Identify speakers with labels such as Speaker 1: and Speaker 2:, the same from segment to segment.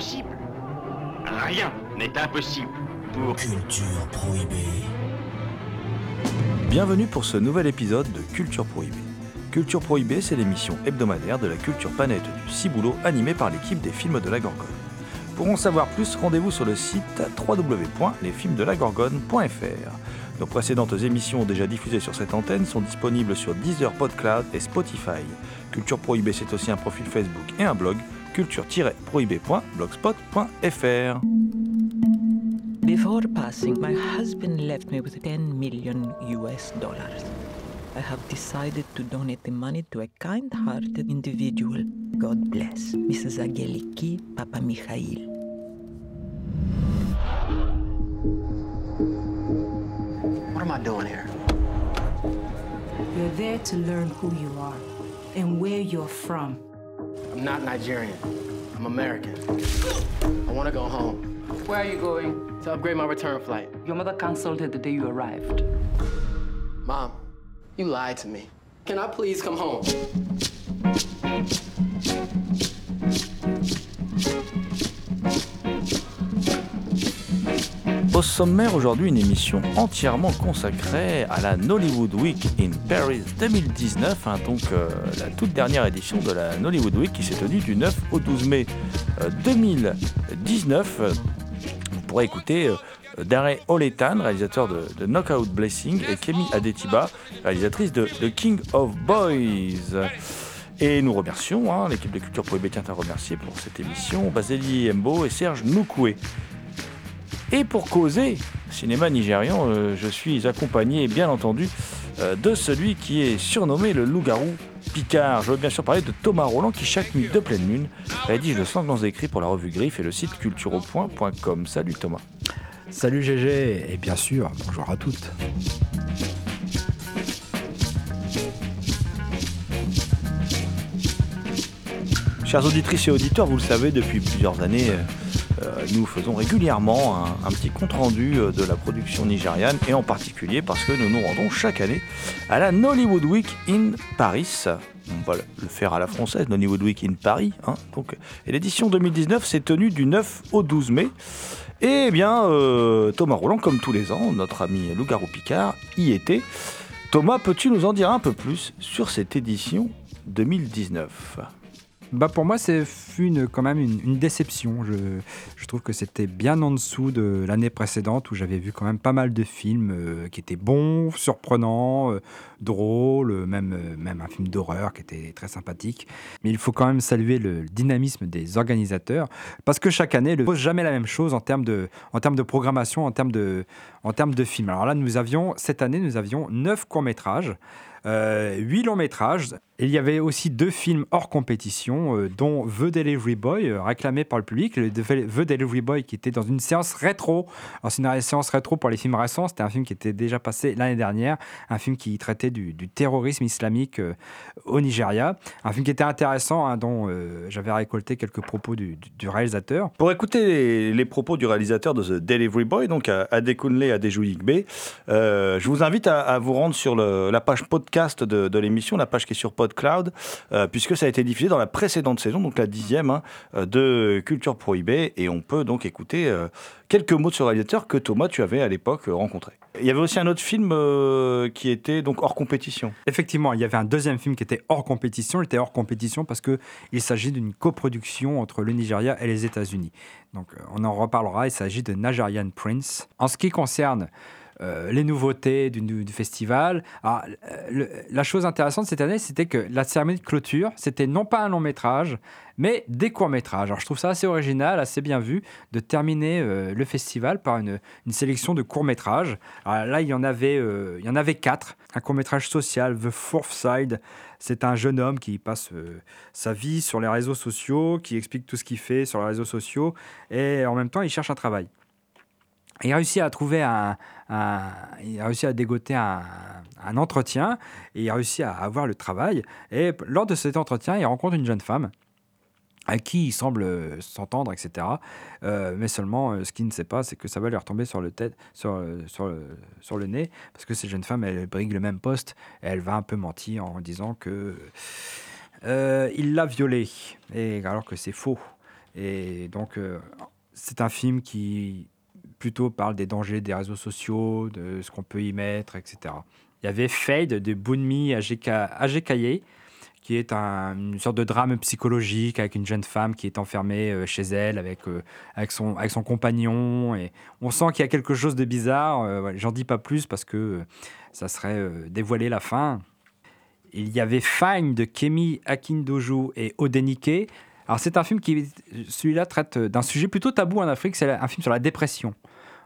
Speaker 1: Rien n'est impossible pour...
Speaker 2: Culture prohibée.
Speaker 3: Bienvenue pour ce nouvel épisode de Culture Prohibée. Culture Prohibée, c'est l'émission hebdomadaire de la culture planète du Ciboulot animée par l'équipe des films de la Gorgone. Pour en savoir plus, rendez-vous sur le site www.lesfilmsdelagorgone.fr. Nos précédentes émissions déjà diffusées sur cette antenne sont disponibles sur Deezer, PodCloud et Spotify. Culture Prohibée, c'est aussi un profil Facebook et un blog culture-prohibée.blogspot.fr.
Speaker 4: Before passing, my husband left me with 10 million US dollars. I have decided to donate the money to a kind hearted individual. God bless. Mrs. Ageliki Papa Mikhail.
Speaker 5: What am I doing here?
Speaker 6: You're there to learn who you are and where you're from.
Speaker 5: I'm not Nigerian. I'm American. I want to go home
Speaker 7: Where are you going?
Speaker 5: to upgrade my return flight.
Speaker 7: Your mother canceled it the day you arrived.
Speaker 5: Mom, you lied to me. Can I please come home?
Speaker 3: Au sommaire aujourd'hui, une émission entièrement consacrée à la Nollywood Week in Paris 2019, hein, donc euh, la toute dernière édition de la Nollywood Week qui s'est tenue du 9 au 12 mai euh, 2019. Vous pourrez écouter euh, Daré Oletan, réalisateur de, Knockout Blessing, et Kemi Adetiba, réalisatrice de The King of Boys. Et nous remercions, hein, l'équipe de Culture Prohibée tient à remercier pour cette émission, Baseli Mbo et Serge Noukoué. Et pour causer cinéma nigérian, euh, je suis accompagné, bien entendu, euh, de celui qui est surnommé le loup-garou Picard. Je veux bien sûr parler de Thomas Roland qui, chaque nuit de pleine lune, rédige le sanglants écrit pour la revue Griffe et le site cultureau.com. Salut Thomas.
Speaker 8: Salut GG, et bien sûr, bonjour à toutes.
Speaker 3: Chers auditrices et auditeurs, vous le savez, depuis plusieurs années, euh, nous faisons régulièrement un, petit compte-rendu euh, de la production nigériane, et en particulier parce que nous nous rendons chaque année à la Nollywood Week in Paris. On va le faire à la française, Nollywood Week in Paris. hein. Et l'édition 2019 s'est tenue du 9 au 12 mai. Et eh bien, euh, Thomas Roland, comme tous les ans, notre ami Loup-Garou Picard, y était. Thomas, peux-tu nous en dire un peu plus sur cette édition 2019
Speaker 8: Bah pour moi, c'est une, quand même une, déception. Je, trouve que c'était bien en dessous de l'année précédente où j'avais vu quand même pas mal de films euh, qui étaient bons, surprenants, euh, drôles, même, euh, même un film d'horreur qui était très sympathique. Mais il faut quand même saluer le dynamisme des organisateurs parce que chaque année, ne pose jamais la même chose en termes de, en termes de programmation, en termes de, en termes de films. Alors là, nous avions, cette année, nous avions neuf courts-métrages. Euh, huit longs métrages. Il y avait aussi deux films hors compétition, euh, dont The Delivery Boy, euh, réclamé par le public. The Delivery Boy qui était dans une séance rétro. Alors, c'est une séance rétro pour les films récents. C'était un film qui était déjà passé l'année dernière. Un film qui traitait du, terrorisme islamique euh, au Nigeria. Un film qui était intéressant, hein, dont j'avais récolté quelques propos du, réalisateur.
Speaker 3: Pour écouter les, propos du réalisateur de The Delivery Boy, donc à Adekunle je vous invite à, vous rendre sur la page podcast de, de l'émission, la page qui est sur PodCloud, euh, puisque ça a été diffusé dans la précédente saison, donc la dixième hein, euh, de Culture Prohibée, et on peut donc écouter euh, quelques mots de ce réalisateur que Thomas, tu avais à l'époque rencontré. Il y avait aussi un autre film qui était donc hors compétition.
Speaker 8: Effectivement, il y avait un deuxième film qui était hors compétition. Il était hors compétition parce que il s'agit d'une coproduction entre le Nigeria et les États-Unis. Donc, on en reparlera. Il s'agit de Nigerian Prince. En ce qui concerne euh, les nouveautés du, festival. Alors, euh, le- la chose intéressante cette année, c'était que la cérémonie de clôture, c'était non pas un long métrage, mais des courts métrages. Alors je trouve ça assez original, assez bien vu, de terminer euh, le festival par une, sélection de courts métrages. Alors là, il y en avait, euh, il y en avait quatre. Un court métrage social, The Fourth Side. C'est un jeune homme qui passe euh, sa vie sur les réseaux sociaux, qui explique tout ce qu'il fait sur les réseaux sociaux, et en même temps, il cherche un travail. Il réussit à trouver un, il a réussi à dégoter un, entretien et il a réussi à avoir le travail. Et lors de cet entretien, il rencontre une jeune femme avec qui il semble euh, s'entendre, etc. Euh, mais seulement, euh, ce qu'il ne sait pas, c'est que ça va lui retomber sur le, nez, parce que cette jeune femme, elle brigue le même poste, elle va un peu mentir en disant que il l'a violée, alors que c'est faux. Et donc, c'est un film qui plutôt parle des dangers des réseaux sociaux, de ce qu'on peut y mettre, etc. Il y avait Fade de Bunmi Ajekaye, qui est un- une sorte de drame psychologique avec une jeune femme qui est enfermée euh, chez elle avec, euh, avec, son, avec son compagnon. Et on sent qu'il y a quelque chose de bizarre. Euh, J'en dis pas plus parce que ça serait dévoiler la fin. Il y avait Fine de Kemi Akindoju et Odenike. Alors c'est un film qui, celui-là, traite d'un sujet plutôt tabou en Afrique. C'est un film sur la dépression.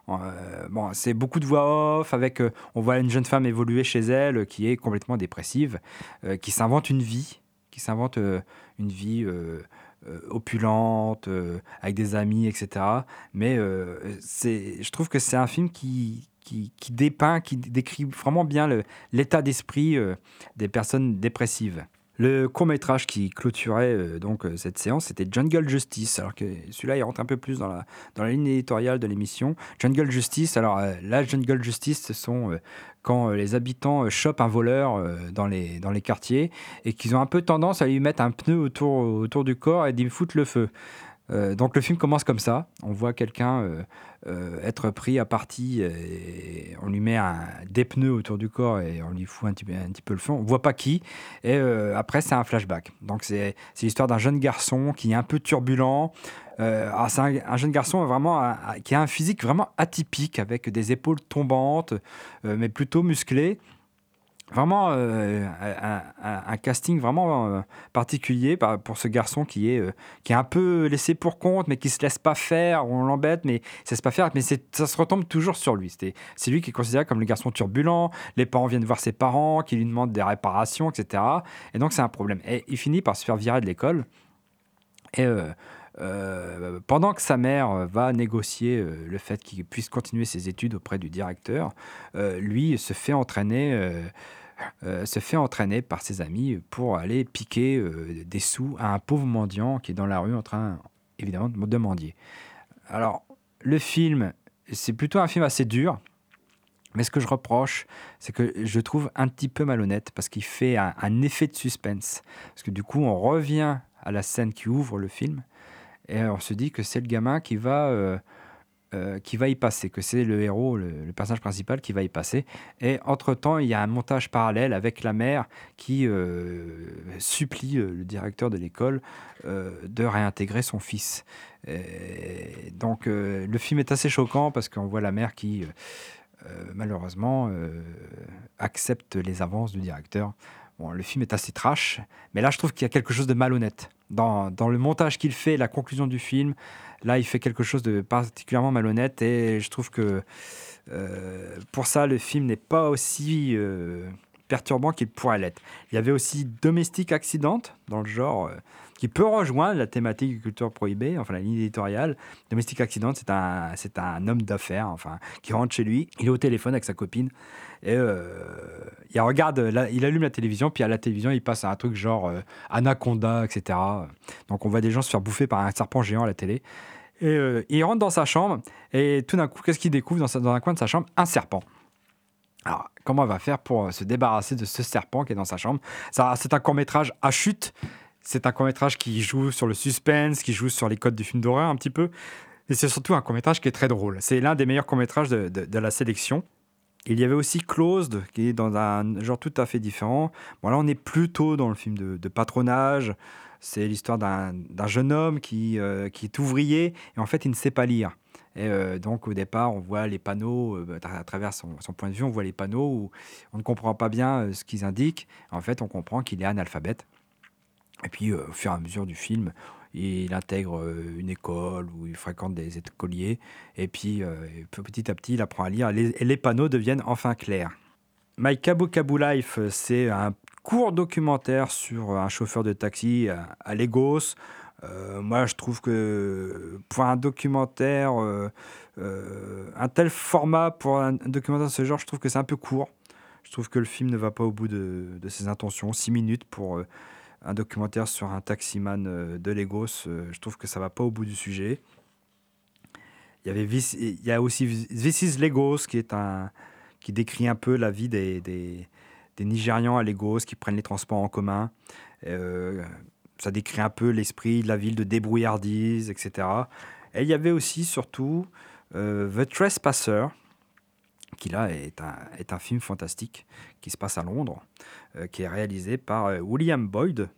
Speaker 8: Euh, bon, c'est beaucoup de voix off avec, euh, on voit une jeune femme évoluer chez elle euh, qui est complètement dépressive, euh, qui s'invente une vie, qui s'invente euh, une vie euh, euh, opulente, euh, avec des amis, etc. Mais euh, je trouve que c'est un film qui, qui, qui dépeint, qui décrit vraiment bien l'état d'esprit euh, des personnes dépressives. Le court métrage qui clôturait euh, donc euh, cette séance, c'était Jungle Justice. Alors que celui-là, il rentre un peu plus dans la, ligne éditoriale de l'émission. Jungle Justice, alors euh, là, Jungle Justice, ce sont quand les habitants chopent un voleur dans, les, dans les quartiers et qu'ils ont un peu tendance à lui mettre un pneu autour, autour du corps et d'y foutre le feu. Euh, donc le film commence comme ça. On voit quelqu'un euh, euh, être pris à partie et on lui met un, des pneus autour du corps et on lui fout un petit, peu- le feu. On voit pas qui. Et après, c'est un flashback. Donc c'est l'histoire d'un jeune garçon qui est un peu turbulent. Alors, c'est un, un jeune garçon vraiment qui a un physique vraiment atypique avec des épaules tombantes, mais plutôt musclées. Vraiment euh, un, casting vraiment euh, particulier par- pour ce garçon qui est, euh, qui est un peu laissé pour compte, mais qui se laisse pas faire. On l'embête, mais il se laisse pas faire. Mais ça se retombe toujours sur lui. C'est lui qui est considéré comme le garçon turbulent. Les parents viennent voir ses parents, qui lui demandent des réparations, etc. Et donc c'est un problème. Et il finit par se faire virer de l'école. Et pendant que sa mère va négocier le fait qu'il puisse continuer ses études auprès du directeur, lui se fait entraîner. Euh, se fait entraîner par ses amis pour aller piquer euh, des sous à un pauvre mendiant qui est dans la rue en train, évidemment, de mendier. Alors, le film, c'est plutôt un film assez dur, mais ce que je reproche, c'est que je trouve un petit peu malhonnête parce qu'il fait un, un effet de suspense. Parce que du coup, on revient à la scène qui ouvre le film et on se dit que c'est le gamin qui va, euh, euh, qui va y passer, que c'est le héros, le, personnage principal qui va y passer. Et entre-temps, il y a un montage parallèle avec la mère qui euh, supplie euh, le directeur de l'école de réintégrer son fils. Donc le film est assez choquant parce qu'on voit la mère qui, malheureusement, accepte les avances du directeur. Bon, le film est assez trash, mais là je trouve qu'il y a quelque chose de malhonnête. Dans le montage qu'il fait, la conclusion du film, là il fait quelque chose de particulièrement malhonnête et je trouve que euh, pour ça le film n'est pas aussi euh, perturbant qu'il pourrait l'être. Il y avait aussi Domestic Accident dans le genre euh, qui peut rejoindre la thématique du culture prohibée, enfin la ligne éditoriale. Domestic Accident, c'est un, c'est un homme d'affaires enfin, qui rentre chez lui, il est au téléphone avec sa copine et euh, il regarde, il allume la télévision, puis à la télévision il passe à un truc genre euh, Anaconda, etc. Donc on voit des gens se faire bouffer par un serpent géant à la télé. Et euh, il rentre dans sa chambre et tout d'un coup, qu'est-ce qu'il découvre dans, un coin de sa chambre? Un serpent. Alors, comment va faire pour se débarrasser de ce serpent qui est dans sa chambre? C'est un court-métrage à chute. C'est un court-métrage qui joue sur le suspense, qui joue sur les codes du film d'horreur un petit peu. Et c'est surtout un court-métrage qui est très drôle. C'est l'un des meilleurs de- de la sélection. Il y avait aussi Closed, qui est dans un genre tout à fait différent. Bon, là, on est plutôt dans le film de, patronage. C'est l'histoire d'un jeune homme qui, euh, qui est ouvrier et en fait, il ne sait pas lire. Et euh, donc au départ, on voit les panneaux, euh, à travers son, son point de vue, on voit les panneaux où on ne comprend pas bien ce qu'ils indiquent. En fait, on comprend qu'il est analphabète. Et puis, au fur et à mesure du film, il intègre euh, une école où il fréquente des écoliers. Et puis, euh, petit à petit, il apprend à lire. Et les, panneaux deviennent enfin clairs. My Kabu Kabu Life, euh, c'est un court documentaire sur un chauffeur de taxi à, à Lagos. Euh, moi, je trouve que pour un documentaire, euh, euh, un tel format pour un, documentaire de ce genre, je trouve que c'est un peu court. Je trouve que le film ne va pas au bout de, ses intentions. Six minutes pour euh, un documentaire sur un taximan euh, de Lagos, euh, je trouve que ça va pas au bout du sujet. Il y, avait aussi This is Lagos, qui, décrit un peu la vie des, Nigérians à Lagos qui prennent les transports en commun. Euh, ça décrit un peu l'esprit de la ville de débrouillardise, etc. Et il y avait aussi, surtout, The Trespasser, qui là est un, est un film fantastique qui se passe à Londres, euh, qui est réalisé par euh, William Boyd.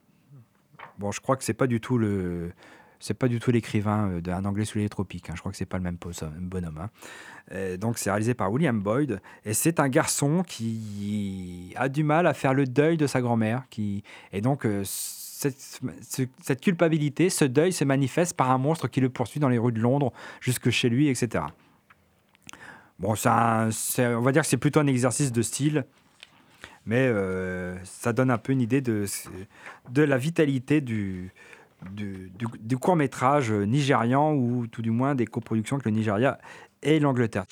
Speaker 8: Bon, je crois que c'est pas du tout le, c'est pas du tout l'écrivain euh, d'un Anglais sous les tropiques. hein. Je crois que c'est pas le même bonhomme. hein. Donc c'est réalisé par William Boyd et c'est un garçon qui a du mal à faire le deuil de sa grand-mère. Qui et donc cette, ce- cette culpabilité, ce deuil se manifeste par un monstre qui le poursuit dans les rues de Londres jusque chez lui, etc. Bon, on va dire que c'est plutôt un exercice de style, mais euh, ça donne un peu une idée de, la vitalité du, du court-métrage nigérian, ou tout du moins des coproductions que le Nigeria et l'Angleterre.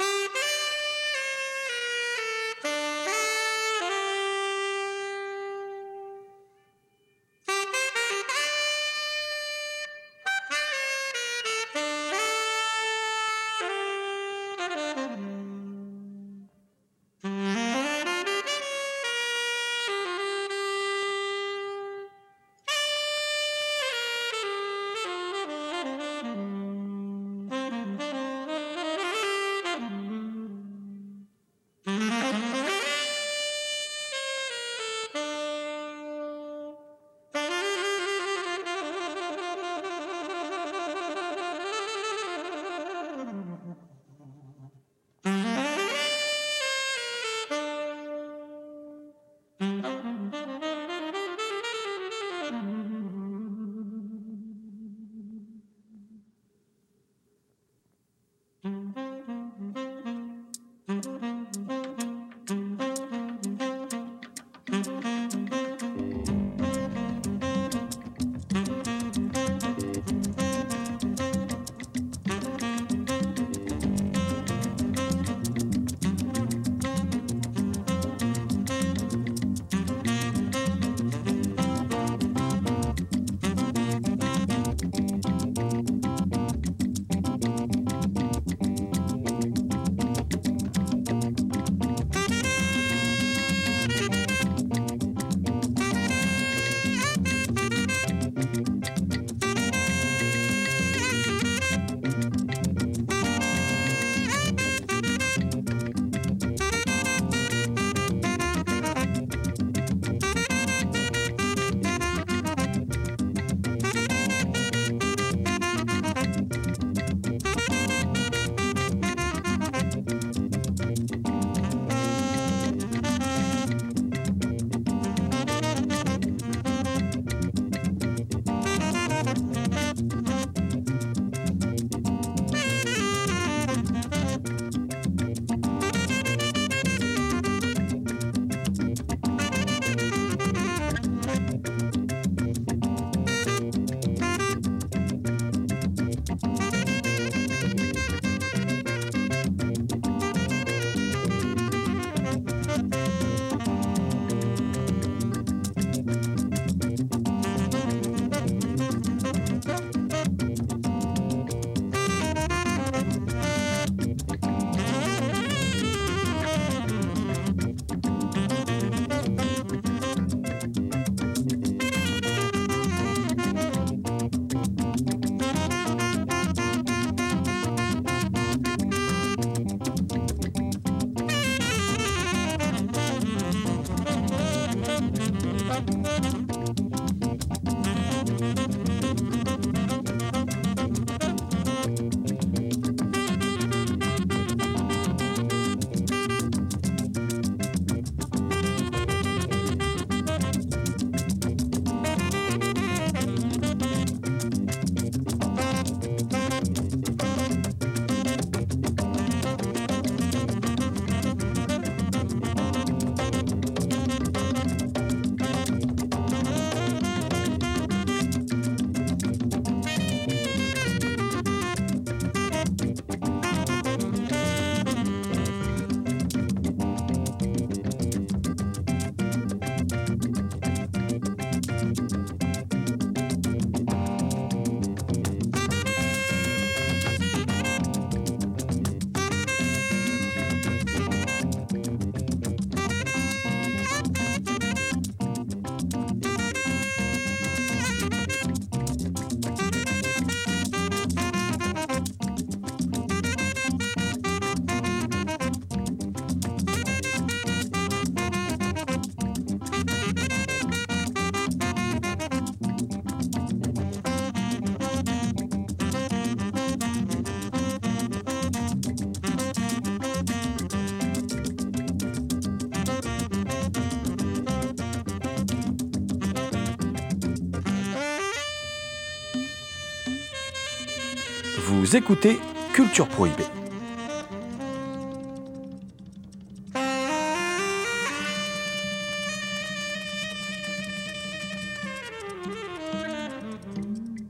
Speaker 3: Écoutez Culture Prohibée.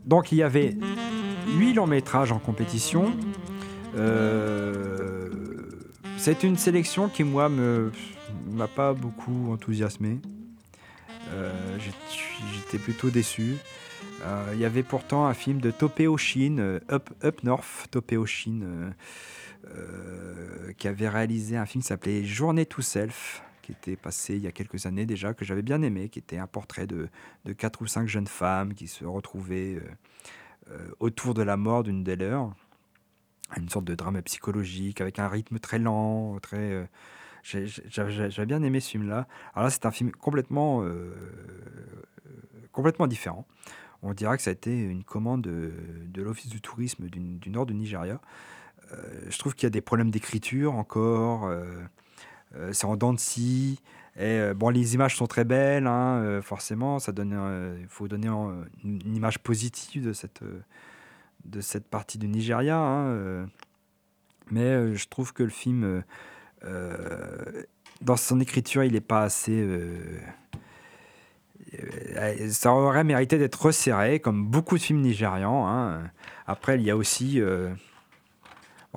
Speaker 8: Donc il y avait huit longs métrages en compétition. Euh, c'est une sélection qui moi me m'a pas beaucoup enthousiasmé. Euh, J'étais plutôt déçu. Euh, Il y avait pourtant un film de Topeo Shin, euh, Up, Up North, Topeo Shin, euh, qui avait réalisé un film qui s'appelait Journée to Self, qui était passé il y a quelques années déjà, que j'avais bien aimé, qui était un portrait de, de quatre ou cinq jeunes femmes qui se retrouvaient autour de la mort d'une des leurs. Une sorte de drame psychologique avec un rythme très lent, très. euh, J'avais bien aimé ce film-là. Alors là, c'est un film complètement, complètement différent. On dirait que ça a été une commande de, de l'Office du tourisme du, nord du Nigeria. Euh, je trouve qu'il y a des problèmes d'écriture encore. euh, euh, c'est en dents euh, les images sont très belles, hein, euh, forcément. Euh, il faut donner euh, une, image positive de cette, euh, partie du Nigeria. hein, euh. mais euh, je trouve que le film, euh, euh, dans son écriture, il n'est pas assez. Euh, ça aurait mérité d'être resserré, comme beaucoup de films nigérians. hein. Après, il y a aussi. euh,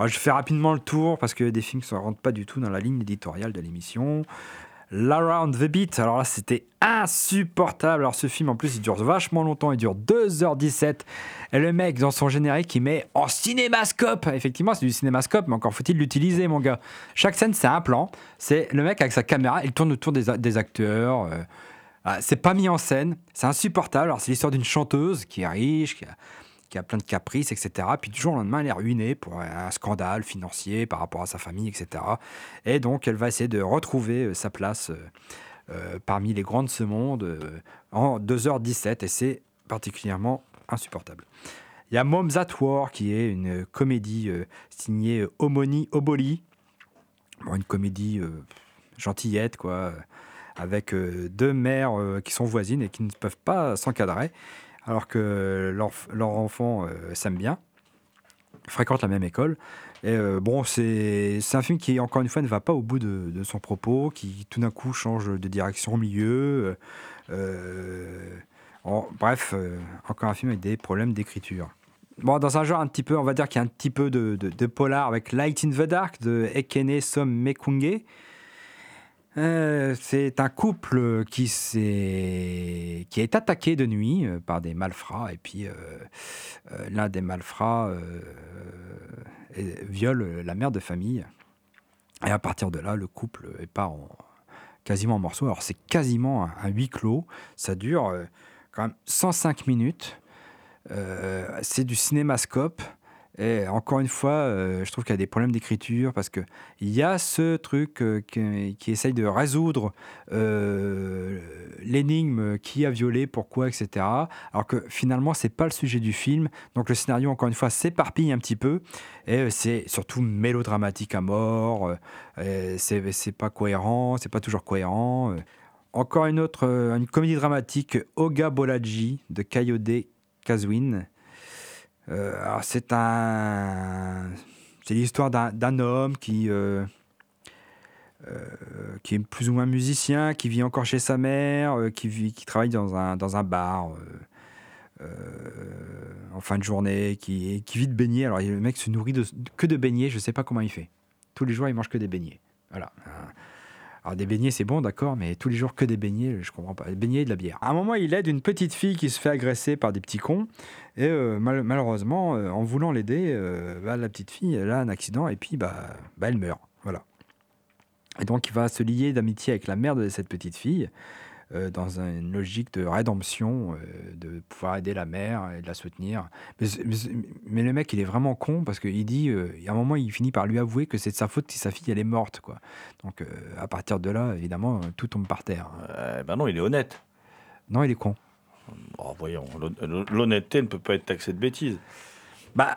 Speaker 8: je fais rapidement le tour parce que des films qui ne rentrent pas du tout dans la ligne éditoriale de l'émission. L'Around the Beat, alors là c'était insupportable. Alors ce film en plus il dure vachement longtemps, il dure 2h17. Et le mec dans son générique il met en cinémascope. Effectivement c'est du cinémascope, mais encore faut-il l'utiliser mon gars. Chaque scène c'est un plan, c'est le mec avec sa caméra, il tourne autour des, acteurs. euh, c'est pas mis en scène, c'est insupportable. Alors c'est l'histoire d'une chanteuse qui est riche, qui a, qui a plein de caprices, etc. Puis du jour au lendemain, elle est ruinée pour un scandale financier par rapport à sa famille, etc. Et donc, elle va essayer de retrouver euh, sa place euh, euh, parmi les grandes de ce monde euh, en 2h17. Et c'est particulièrement insupportable. Il y a Moms at War, qui est une comédie signée Omoni Oboli. Bon, une comédie gentillette, quoi, avec euh, deux mères euh, qui sont voisines et qui ne peuvent pas s'encadrer alors que leur, leur enfant euh, s'aime bien, fréquente la même école. Et bon, c'est un film qui, encore une fois, ne va pas au bout de, son propos, qui tout d'un coup change de direction au milieu. bref, encore un film avec des problèmes d'écriture. Bon, dans un genre un petit peu, on va dire qu'il y a un petit peu de, de- polar avec Light in the Dark de Ekene Som Mekunge. Euh, c'est un couple qui, s'est- qui est attaqué de nuit euh, par des malfrats et puis euh, l'un des malfrats viole la mère de famille. Et à partir de là, le couple part en, quasiment en morceaux. Alors c'est quasiment un, huis clos. Ça dure quand même 105 minutes. C'est du cinémascope. Et encore une fois, euh, je trouve qu'il y a des problèmes d'écriture parce que il y a ce truc euh, qui, essaye de résoudre euh, l'énigme qui a violé, pourquoi, etc. Alors que finalement, c'est pas le sujet du film. Donc le scénario, encore une fois, s'éparpille un petit peu et c'est surtout mélodramatique à mort. c'est pas cohérent, c'est pas toujours cohérent. Encore une autre, comédie dramatique, Oga Bolaji de Kayode Kazwin. Euh, c'est un, c'est l'histoire d'un, homme qui, euh, euh, qui est plus ou moins musicien, qui vit encore chez sa mère, qui, vit, qui travaille dans un, dans un bar en fin de journée, qui, qui vit de beignets. Alors le mec se nourrit de, que de beignets, je ne sais pas comment il fait. Tous les jours, il mange que des beignets. Voilà. Alors des beignets, c'est bon, d'accord, mais tous les jours que des beignets, je comprends pas. Des beignets et de la bière. À un moment, il aide une petite fille qui se fait agresser par des petits cons. Et euh, mal- malheureusement, euh, en voulant l'aider, euh, bah, la petite fille, elle a un accident et puis bah, bah, elle meurt. Voilà. Et donc, il va se lier d'amitié avec la mère de cette petite fille euh, dans un- une logique de rédemption, euh, de pouvoir aider la mère et de la soutenir. Mais, mais- mais le mec, il est vraiment con parce qu'il dit, euh, il y a un moment, il finit par lui avouer que c'est de sa faute si sa fille, elle est morte. Quoi. Donc, euh, à partir de là, évidemment, tout tombe par terre.
Speaker 3: Ben non, il est honnête.
Speaker 8: Non, il est con.
Speaker 3: Oh, voyons, l'hon- l'honnêteté ne peut pas être taxée de bêtises.
Speaker 8: Bah,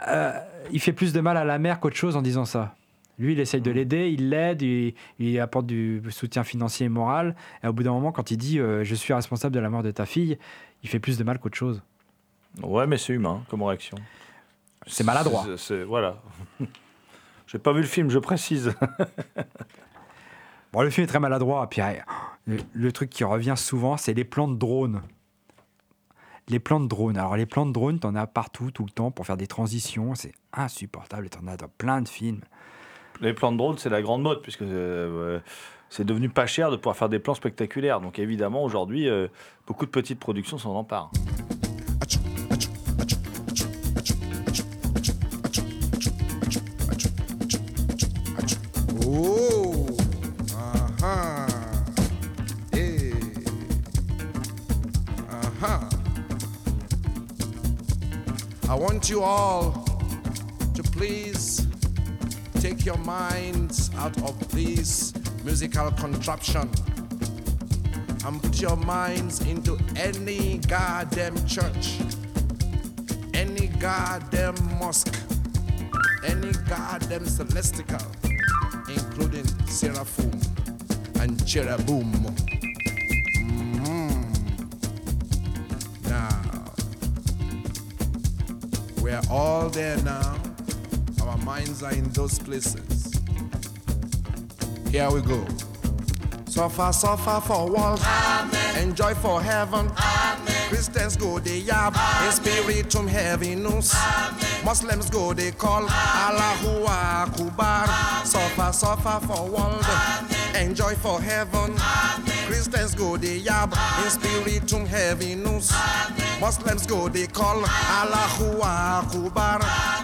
Speaker 8: il fait plus de mal à la mère qu'autre chose en disant ça. Lui, il essaye de l'aider, il l'aide, il, il apporte du soutien financier et moral. Et au bout d'un moment, quand il dit euh, Je suis responsable de la mort de ta fille, il fait plus de mal qu'autre chose.
Speaker 3: Ouais, mais c'est humain comme réaction.
Speaker 8: C'est maladroit.
Speaker 3: C'est- c'est- voilà. J'ai pas vu le film, je précise.
Speaker 8: Bon, le film est très maladroit. Puis euh, le, le truc qui revient souvent, c'est les plans de drone. Les plans de drone. Alors, les plans de drone, t'en as partout, tout le temps, pour faire des transitions. C'est insupportable. Et t'en as dans plein de films.
Speaker 3: Les plans de c'est la grande mode, puisque euh, c'est devenu pas cher de pouvoir faire des plans spectaculaires. Donc évidemment, aujourd'hui, euh, beaucoup de petites productions s'en emparent.
Speaker 9: Take your minds out of this musical contraption and put your minds into any goddamn church, any goddamn mosque, any goddamn celestial including Seraphim and Cherubim. Mhm. Now, we're all there now. Minds are in those places. Here we go. Suffer, suffer for world. Enjoy for heaven. Christians go they yab. In spiritum heaviness. Muslims go they call Allahu Akbar. Suffer, suffer for world. Enjoy for heaven. Christians go they yab. In spiritum heaviness. Muslims go they call Allahu Akbar.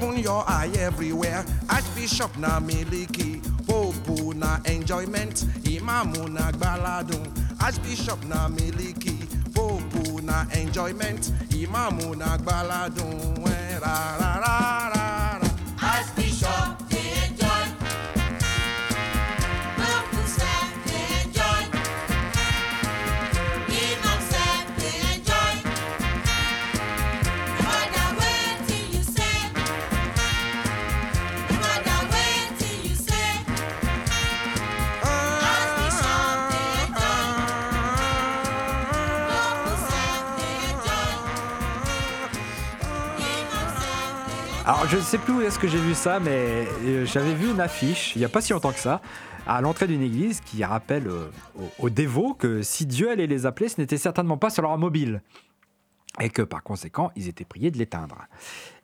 Speaker 9: Open your eye everywhere. Archbishop na miliki. Pope na enjoyment. Imamu na gbaladun. Archbishop na miliki. Pope na enjoyment. Imamu na gbaladun. Ra, ra, ra,
Speaker 8: Alors, je ne sais plus où est-ce que j'ai vu ça, mais euh, j'avais vu une affiche, il n'y a pas si longtemps que ça, à l'entrée d'une église qui rappelle euh, aux, dévots que si Dieu allait les appeler, ce n'était certainement pas sur leur mobile. Et que par conséquent, ils étaient priés de l'éteindre.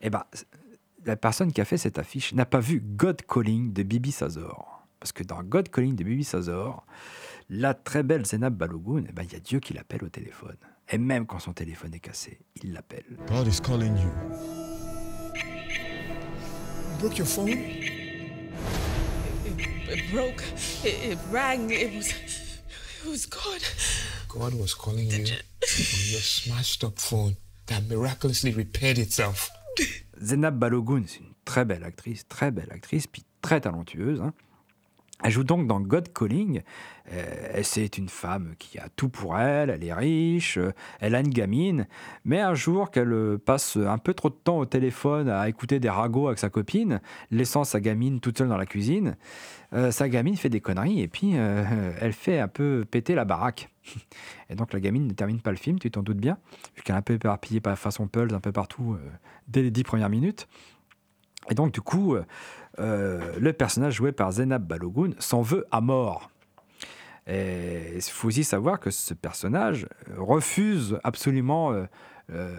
Speaker 8: Eh ben, la personne qui a fait cette affiche n'a pas vu God Calling de Bibi Sazor. Parce que dans God Calling de Bibi Sazor, la très belle Zénab Balogun, eh ben, il y a Dieu qui l'appelle au téléphone. Et même quand son téléphone est cassé, il l'appelle.
Speaker 2: God is calling you.
Speaker 9: Broke your phone?
Speaker 10: It broke. It, it rang. It was. It was God.
Speaker 2: God was calling you on your smashed up phone that miraculously repaired itself.
Speaker 8: Zénab Balogun, c'est une très belle actrice, très belle actrice, puis très talentueuse. hein. Elle joue donc dans God Calling. Euh, c'est une femme qui a tout pour elle, elle est riche, euh, elle a une gamine, mais un jour qu'elle passe un peu trop de temps au téléphone à écouter des ragots avec sa copine, laissant sa gamine toute seule dans la cuisine, euh, sa gamine fait des conneries et puis elle fait un peu péter la baraque. Et donc la gamine ne termine pas le film, tu t'en doutes bien, vu qu'elle est un peu éparpillée par façon Pulse un peu partout dès les dix premières minutes. Et donc, du coup, le personnage joué par Zénab Balogun s'en veut à mort. Et il faut aussi savoir que ce personnage euh, refuse absolument euh, euh,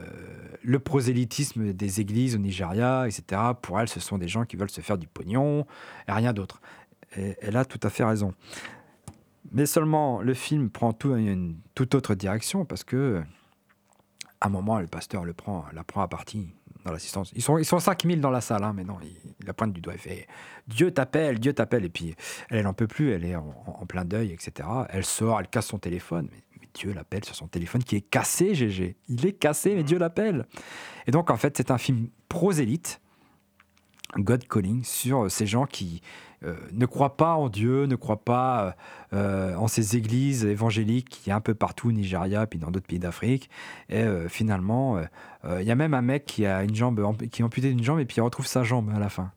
Speaker 8: le prosélytisme des églises au Nigeria, etc. Pour elle, ce sont des gens qui veulent se faire du pognon et rien d'autre. Et elle a tout à fait raison. Mais seulement, le film prend tout, une toute autre direction parce que, à un moment, le pasteur le prend, la prend à partie dans l'assistance. Ils sont, ils sont 5000 dans la salle, hein, mais non, il, il la pointe du doigt et fait Dieu t'appelle, Dieu t'appelle. Et puis, elle, elle n'en peut plus, elle est en, en plein deuil, etc. Elle sort, elle casse son téléphone. Mais, mais Dieu l'appelle sur son téléphone qui est cassé, GG. Il est cassé, mais Dieu l'appelle. Et donc, en fait, c'est un film prosélyte, God Calling, sur ces gens qui euh, ne croient pas en Dieu, ne croient pas euh, en ces églises évangéliques qui y a un peu partout au Nigeria, puis dans d'autres pays d'Afrique. Et euh, finalement, euh, euh, il y a même un mec qui a une jambe, qui est amputé d'une jambe et puis il retrouve sa jambe à la fin.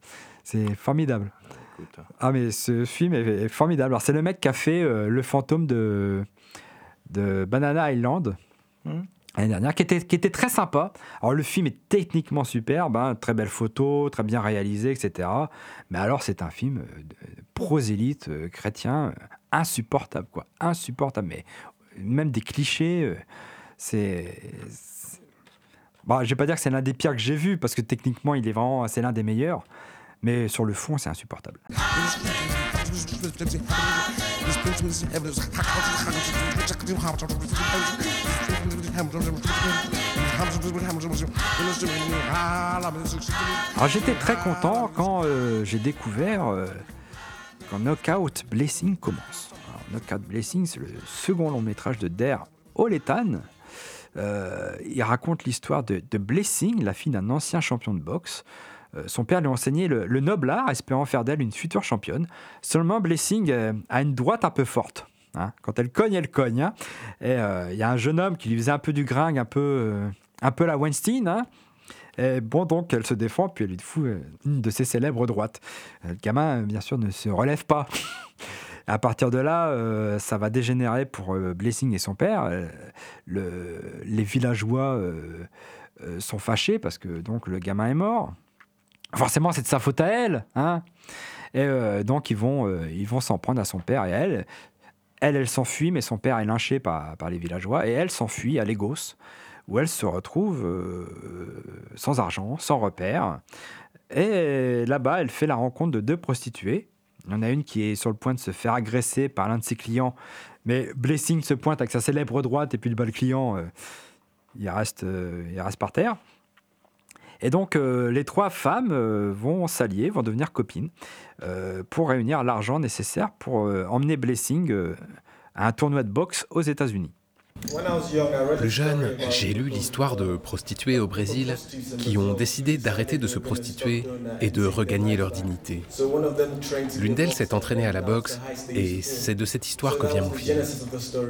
Speaker 8: C'est formidable.
Speaker 3: Écoute,
Speaker 8: Ah mais ce film est, formidable. Alors c'est le mec qui a fait euh, le fantôme de, de Banana Island.
Speaker 3: Mhm.
Speaker 8: L'année dernière, qui était, qui était très sympa. Alors le film est techniquement superbe, hein, très belle photo, très bien réalisé, etc. Mais alors c'est un film euh, prosélyte euh, chrétien euh, insupportable, quoi, insupportable. Mais même des clichés, c'est... Bon, je vais pas dire que c'est l'un des pires que j'ai vu, parce que techniquement il est vraiment, c'est l'un des meilleurs. Mais sur le fond, c'est insupportable. Alors j'étais très content quand euh, j'ai découvert euh, Knockout Blessing commence. Knockout Blessing, c'est le second long métrage de Dare Oletan. Euh, il raconte l'histoire de, Blessing, la fille d'un ancien champion de boxe. Son père lui a enseigné le, le noble art, espérant faire d'elle une future championne. Seulement, Blessing a une droite un peu forte. Hein. Quand elle cogne, elle cogne. hein. Et euh, il y a un jeune homme qui lui faisait un peu du gringue, un peu, euh, un peu la Weinstein. hein. Et bon, donc, elle se défend, puis elle lui fout euh, une de ses célèbres droites. Euh, Le gamin, euh, bien sûr, ne se relève pas. À partir de là, euh, ça va dégénérer pour euh, Blessing et son père. Euh, le- les villageois euh, euh, sont fâchés parce que donc le gamin est mort. Forcément, c'est de sa faute à elle. Et euh, donc, ils vont euh, ils vont s'en prendre à son père et à elle. Elle, elle s'enfuit, mais son père est lynché par, par les villageois. Et elle s'enfuit à Lagos, où elle se retrouve euh, sans argent, sans repère. Et là-bas, elle fait la rencontre de deux prostituées. Il y en a une qui est sur le point de se faire agresser par l'un de ses clients, mais Blessing se pointe avec sa célèbre droite, et puis le bas client, euh, il, reste, euh, il reste par terre. Et donc, euh, les trois femmes euh, vont s'allier, vont devenir copines, euh, pour réunir l'argent nécessaire pour emmener Blessing à un tournoi de boxe aux États-Unis.
Speaker 11: Plus jeune, j'ai lu l'histoire de prostituées au Brésil qui ont décidé d'arrêter de se prostituer et de regagner leur dignité. L'une d'elles s'est entraînée à la boxe et c'est de cette histoire que vient mon film.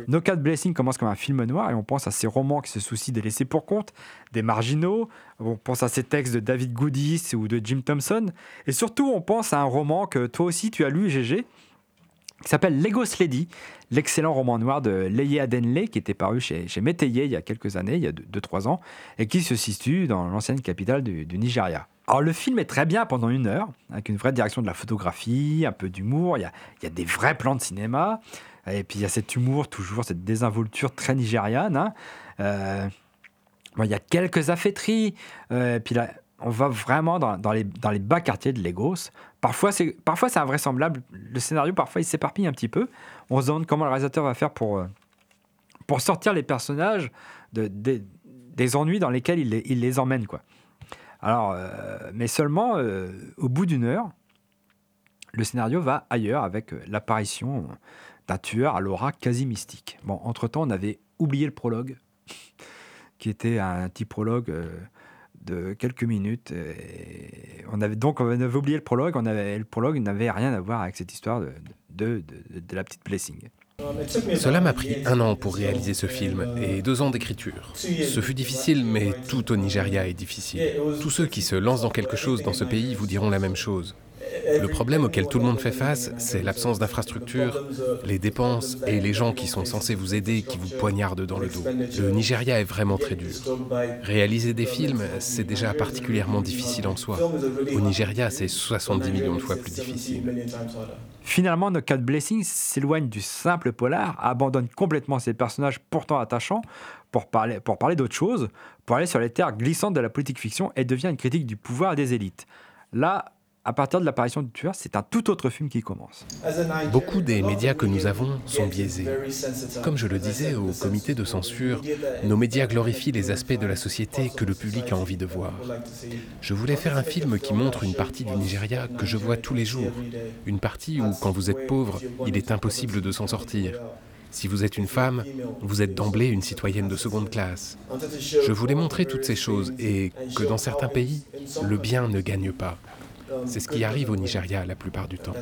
Speaker 8: No Cat Blessing commence comme un film noir et on pense à ces romans qui se soucient des laissés pour compte, des marginaux, on pense à ces textes de David Goodis ou de Jim Thompson et surtout on pense à un roman que toi aussi tu as lu, GG, qui s'appelle Lagos Lady, l'excellent roman noir de Leigh Adenley qui était paru chez, chez il y a quelques années, il y a 2-3 ans, et qui se situe dans l'ancienne capitale du, Nigeria. Alors le film est très bien pendant une heure, avec une vraie direction de la photographie, un peu d'humour, il y a, y des vrais plans de cinéma, et puis il y a cet humour, toujours cette désinvolture très nigériane. hein. Euh, il y a quelques affaîtries, euh, puis là, on va vraiment dans, les, bas quartiers de Lagos. Parfois, c'est invraisemblable. Le scénario, parfois, il s'éparpille un petit peu. On se demande comment le réalisateur va faire pour, euh, sortir les personnages de, des- ennuis dans lesquels il les, emmène. Alors, euh, mais seulement euh, au bout d'une heure, le scénario va ailleurs avec l'apparition d'un tueur à l'aura quasi mystique. Bon, entre-temps, on avait oublié le prologue, qui était un petit prologue de quelques minutes. On avait donc on avait oublié le prologue. On avait, le prologue n'avait rien à voir avec cette histoire de, de, de- de la petite Blessing.
Speaker 11: Cela m'a pris un an pour réaliser ce film et deux ans d'écriture. Ce fut difficile, mais tout au Nigeria est difficile. Tous ceux qui se lancent dans quelque chose dans ce pays vous diront la même chose. Le problème auquel tout le monde fait face, c'est l'absence d'infrastructures, les dépenses et les gens qui sont censés vous aider qui vous poignardent dans le dos. Le Nigeria est vraiment très dur. Réaliser des films, c'est déjà particulièrement difficile en soi. Au Nigeria, c'est 70 millions de fois plus difficile.
Speaker 8: Finalement, No Blessing s'éloigne du simple polar, abandonne complètement ses personnages pourtant attachants pour parler, pour parler d'autre chose, pour aller sur les terres glissantes de la politique fiction et devient une critique du pouvoir des élites. Là, à partir de l'apparition du tueur, c'est un tout autre film qui commence.
Speaker 11: Beaucoup des médias que nous avons sont biaisés. Comme je le disais au comité de censure, nos médias glorifient les aspects de la société que le public a envie de voir. Je voulais faire un film qui montre une partie du Nigeria que je vois tous les jours. Une partie où, quand vous êtes pauvre, il est impossible de s'en sortir. Si vous êtes une femme, vous êtes d'emblée une citoyenne de seconde classe. Je voulais montrer toutes ces choses et que dans certains pays, le bien ne gagne pas. C'est ce qui arrive au Nigeria la plupart du temps.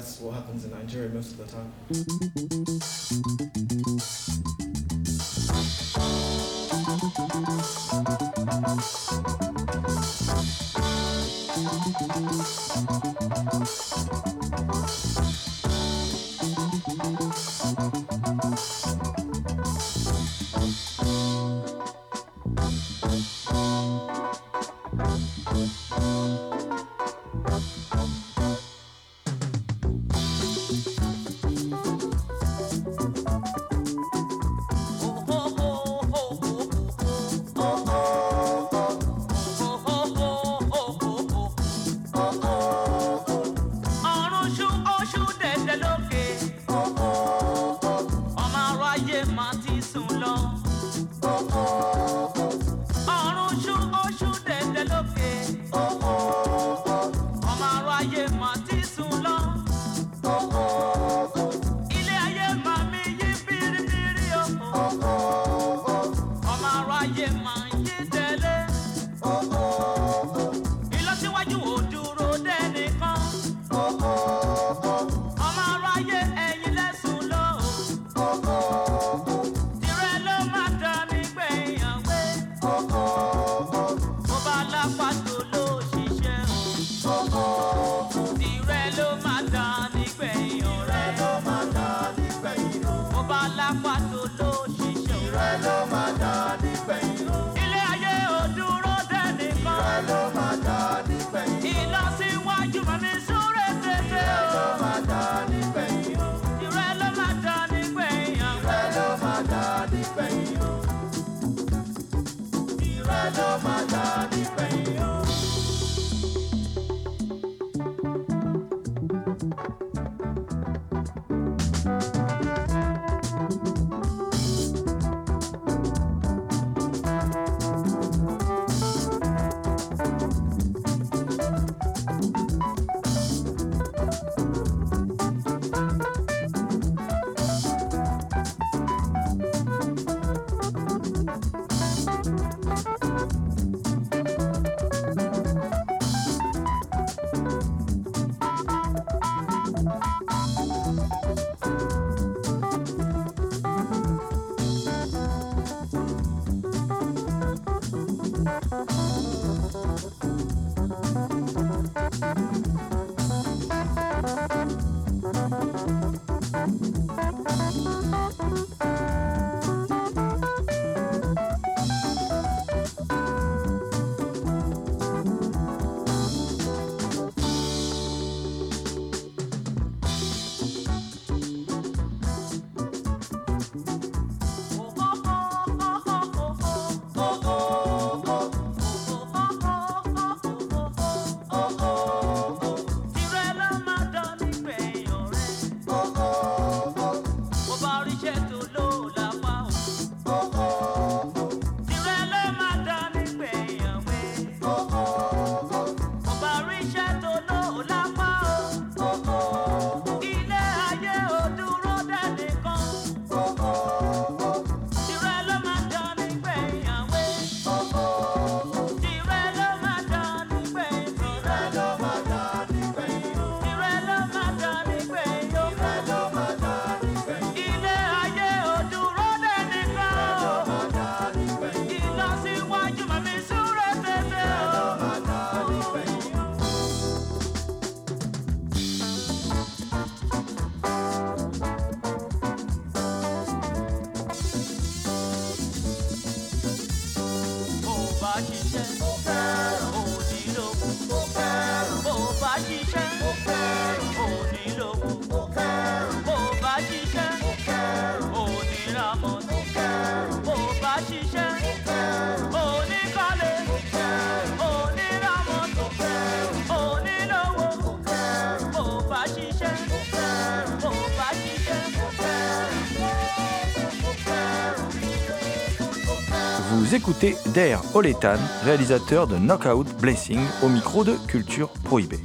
Speaker 3: Vous écoutez Dare Oletan, réalisateur de Knockout Blessing, au micro de Culture Prohibée.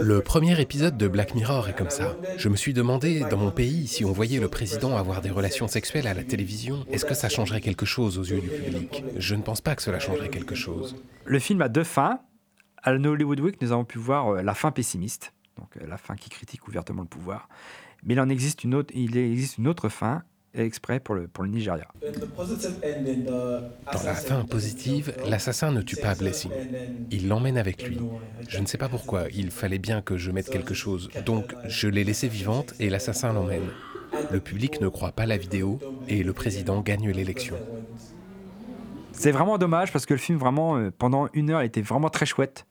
Speaker 11: Le premier épisode de Black Mirror est comme ça. Je me suis demandé, dans mon pays, si on voyait le président avoir des relations sexuelles à la télévision, est-ce que ça changerait quelque chose aux yeux du public? Je ne pense pas que cela changerait quelque chose.
Speaker 8: Le film a deux fins. À la Hollywood Week, nous avons pu voir euh, la fin pessimiste, donc euh, la fin qui critique ouvertement le pouvoir. Mais il en existe une autre, il existe une autre fin exprès pour le, pour le Nigeria.
Speaker 11: Dans la fin positive, l'assassin ne tue pas Blessing. Il l'emmène avec lui. Je ne sais pas pourquoi, il fallait bien que je mette quelque chose. Donc je l'ai laissée vivante et l'assassin l'emmène. Le public ne croit pas la vidéo et le président gagne l'élection.
Speaker 8: C'est vraiment dommage parce que le film, vraiment, euh, pendant une heure, était vraiment très chouette.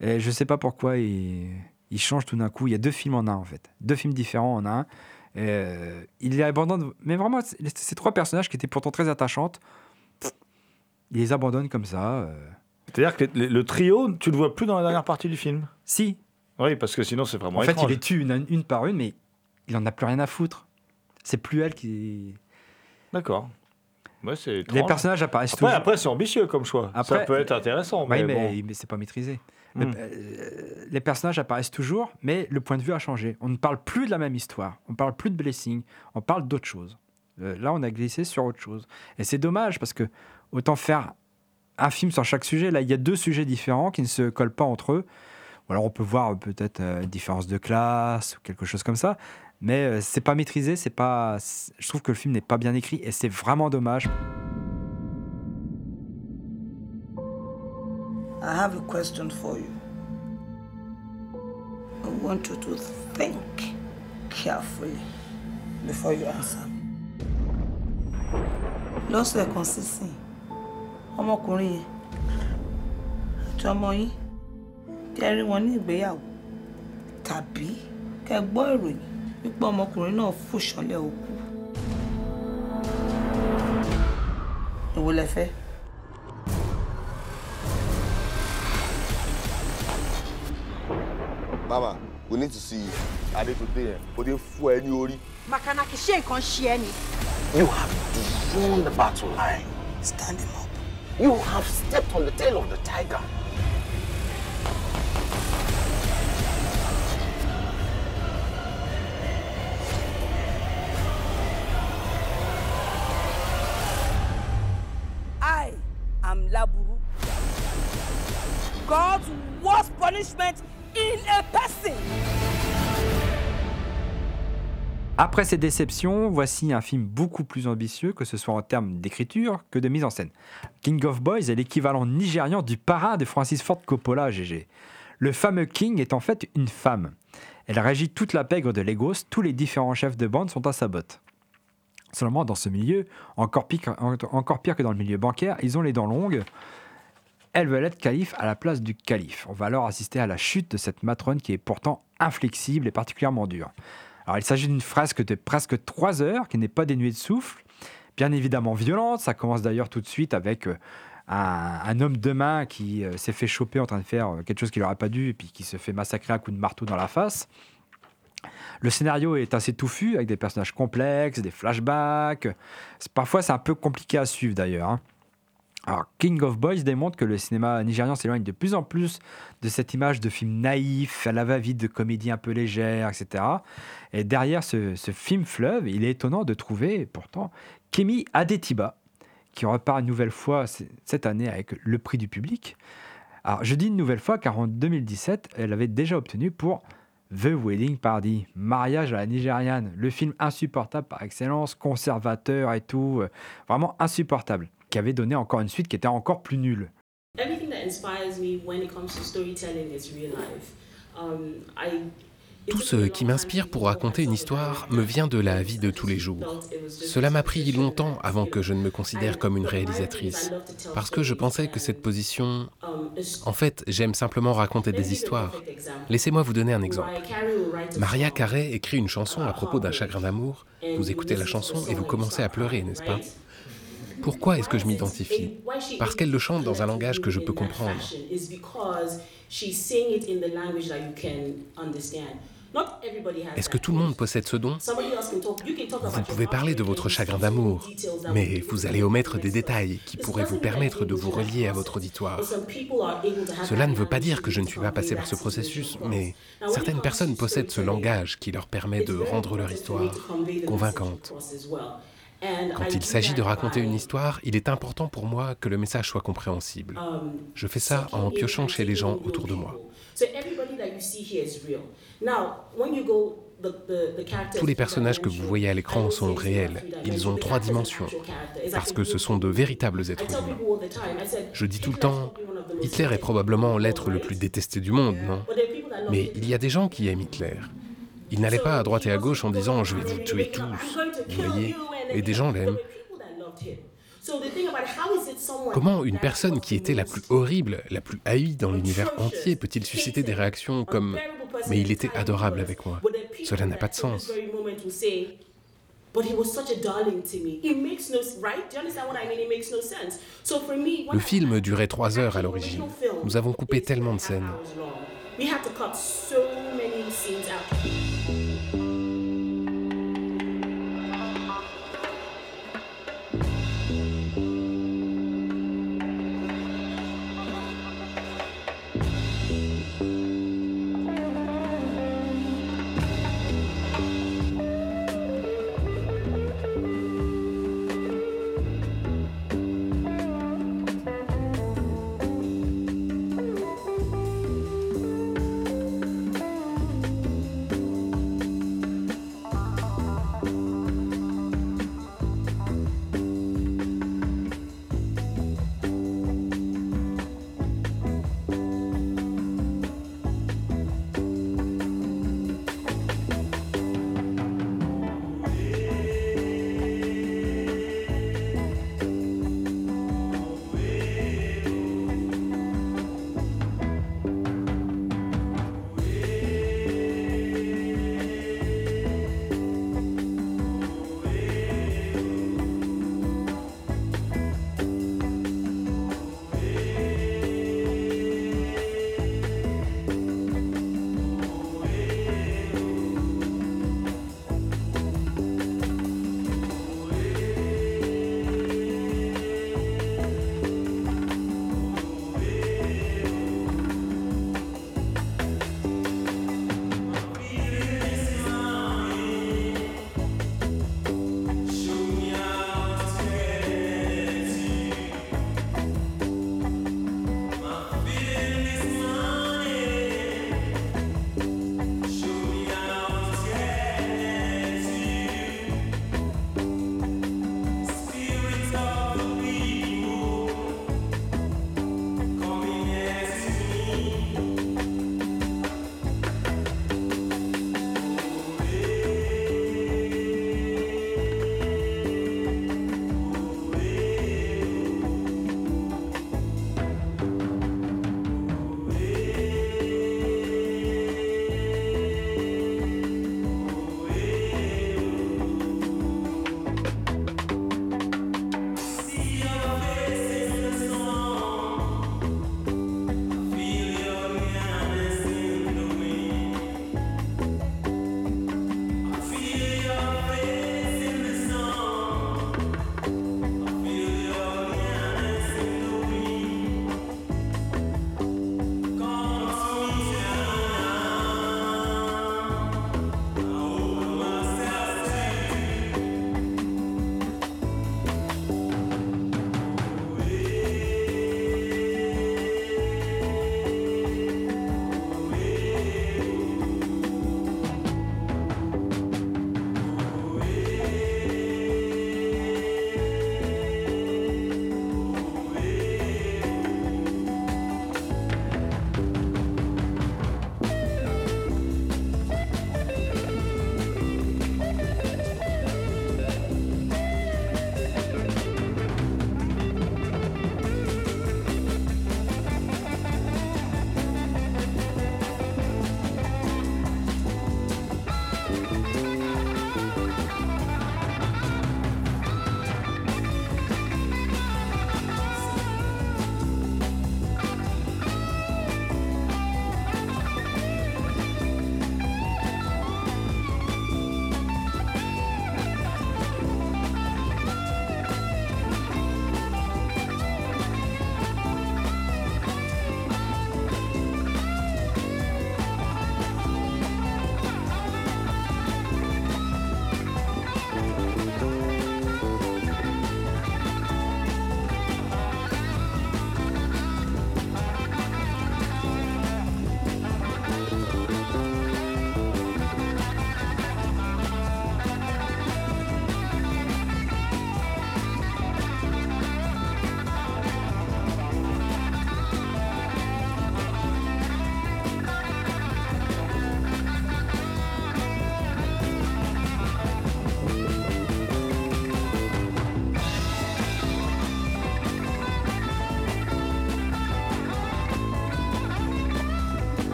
Speaker 8: Et je sais pas pourquoi il, il change tout d'un coup. Il y a deux films en un, en fait. Deux films différents en un. Euh, il les abandonne. Mais vraiment, ces trois personnages qui étaient pourtant très attachantes, il les abandonne comme ça. euh.
Speaker 3: C'est-à-dire que le, le trio, tu le vois plus dans la dernière partie du film?
Speaker 8: Si.
Speaker 3: Oui, parce que sinon c'est vraiment
Speaker 8: En fait, il les tue une, une par une, mais il en a plus rien à foutre. C'est plus elle qui.
Speaker 3: D'accord. Ouais,
Speaker 8: Les personnages apparaissent
Speaker 3: Après,
Speaker 8: toujours.
Speaker 3: après c'est ambitieux comme choix. ça
Speaker 8: Après-
Speaker 3: peut être intéressant,
Speaker 8: Oui,
Speaker 3: mais,
Speaker 8: mais,
Speaker 3: bon.
Speaker 8: mais c'est pas maîtrisé.
Speaker 3: Hmm.
Speaker 8: Euh, les personnages apparaissent toujours, mais le point de vue a changé. On ne parle plus de la même histoire. On parle plus de Blessing. On parle d'autre chose. Euh, là, on a glissé sur autre chose. Et c'est dommage parce que autant faire un film sur chaque sujet. Là, il y a deux sujets différents qui ne se collent pas entre eux. Ou alors on peut voir euh, peut-être une différence de classe ou quelque chose comme ça. Mais c'est pas maîtrisé. C'est pas. Je trouve que le film n'est pas bien écrit et c'est vraiment dommage.
Speaker 12: I have a question for you. I want you to think carefully before you answer. Lọ́sẹ̀ kan sísìn, ọmọkùnrin yẹn àti ọmọ yín kẹ́ rí wọn ní ìgbéyàwó tàbí kẹ́ gbọ́ ìròyìn wípé ọmọkùnrin náà fò ṣánlẹ̀ òkú. Èwo lẹ fẹ́?
Speaker 13: Mama, we need to see you. Adekunle yẹn, o dey fún ẹ ní orí.
Speaker 14: Makanaki ṣé nǹkan ṣe ẹ́ ni?
Speaker 5: You have drawn the battle line.
Speaker 12: Stand him up.
Speaker 5: You have stepped on the tail of the tiger.
Speaker 14: I am Laburu. God's worst punishment
Speaker 8: Après ces déceptions, voici un film beaucoup plus ambitieux, que ce soit en termes d'écriture que de mise en scène. King of Boys est l'équivalent nigérian du parrain de Francis Ford Coppola GG. Le fameux King est en fait une femme. Elle régit toute la pègre de Lagos, tous les différents chefs de bande sont à sa botte. Seulement, dans ce milieu, encore pire, encore pire que dans le milieu bancaire, ils ont les dents longues. Elles veulent être calife à la place du calife. On va alors assister à la chute de cette matrone qui est pourtant inflexible et particulièrement dure. Alors, il s'agit d'une fresque de presque trois heures qui n'est pas dénuée de souffle, bien évidemment violente. Ça commence d'ailleurs tout de suite avec euh, un, homme de main qui euh, s'est fait choper en train de faire euh, quelque chose qu'il n'aurait pas dû et puis qui se fait massacrer à coups de marteau dans la face. Le scénario est assez touffu avec des personnages complexes, des flashbacks. Parfois, c'est un peu compliqué à suivre d'ailleurs. hein. Alors, King of Boys démontre que le cinéma nigérian s'éloigne de plus en plus de cette image de film naïf, à la va-vite, de comédie un peu légère, etc. Et derrière ce, film fleuve, il est étonnant de trouver pourtant Kemi Adetiba, qui repart une nouvelle fois cette année avec le prix du public. Alors, je dis une nouvelle fois car en 2017, elle avait déjà obtenu pour The Wedding Party, mariage à la nigériane, le film insupportable par excellence, conservateur et tout, euh, vraiment insupportable, qui avait donné encore une suite qui était encore plus nulle.
Speaker 15: Everything that inspires me when it comes to storytelling is real life. Um, I
Speaker 11: Tout ce qui m'inspire pour raconter une histoire me vient de la vie de tous les jours. Cela m'a pris longtemps avant que je ne me considère comme une réalisatrice, parce que je pensais que cette position... En fait, j'aime simplement raconter des histoires. Laissez-moi vous donner un exemple. Maria Carey écrit une chanson à propos d'un chagrin d'amour. Vous écoutez la chanson et vous commencez à pleurer, n'est-ce pas? Pourquoi est-ce que je m'identifie? Parce qu'elle le chante dans un langage que je peux comprendre.
Speaker 15: Est-ce que tout le monde possède ce don? Vous pouvez parler de votre chagrin d'amour, mais vous allez omettre des détails qui pourraient vous permettre de vous relier à votre auditoire. Cela ne veut pas dire que je ne suis pas passé par ce processus, mais certaines personnes possèdent ce langage qui leur permet de rendre leur histoire convaincante. Quand il s'agit de raconter une histoire, il est important pour moi que le message soit compréhensible. Je fais ça en piochant chez les gens autour de moi. Tous les personnages que vous voyez à l'écran sont réels. Ils ont trois dimensions, parce que ce sont de véritables êtres humains. Je dis tout le temps, Hitler est probablement l'être le plus détesté du monde, non? Mais il y a des gens qui aiment Hitler. Il n'allait pas à droite et à gauche en disant je vais vous tuer tous, vous voyez Et des gens l'aiment. Comment une personne qui était la plus horrible, la plus haïe dans l'univers entier peut-il susciter des réactions comme ⁇ mais il était adorable avec moi ⁇ Cela n'a pas de sens. Le film durait trois heures à l'origine. Nous avons coupé tellement de scènes.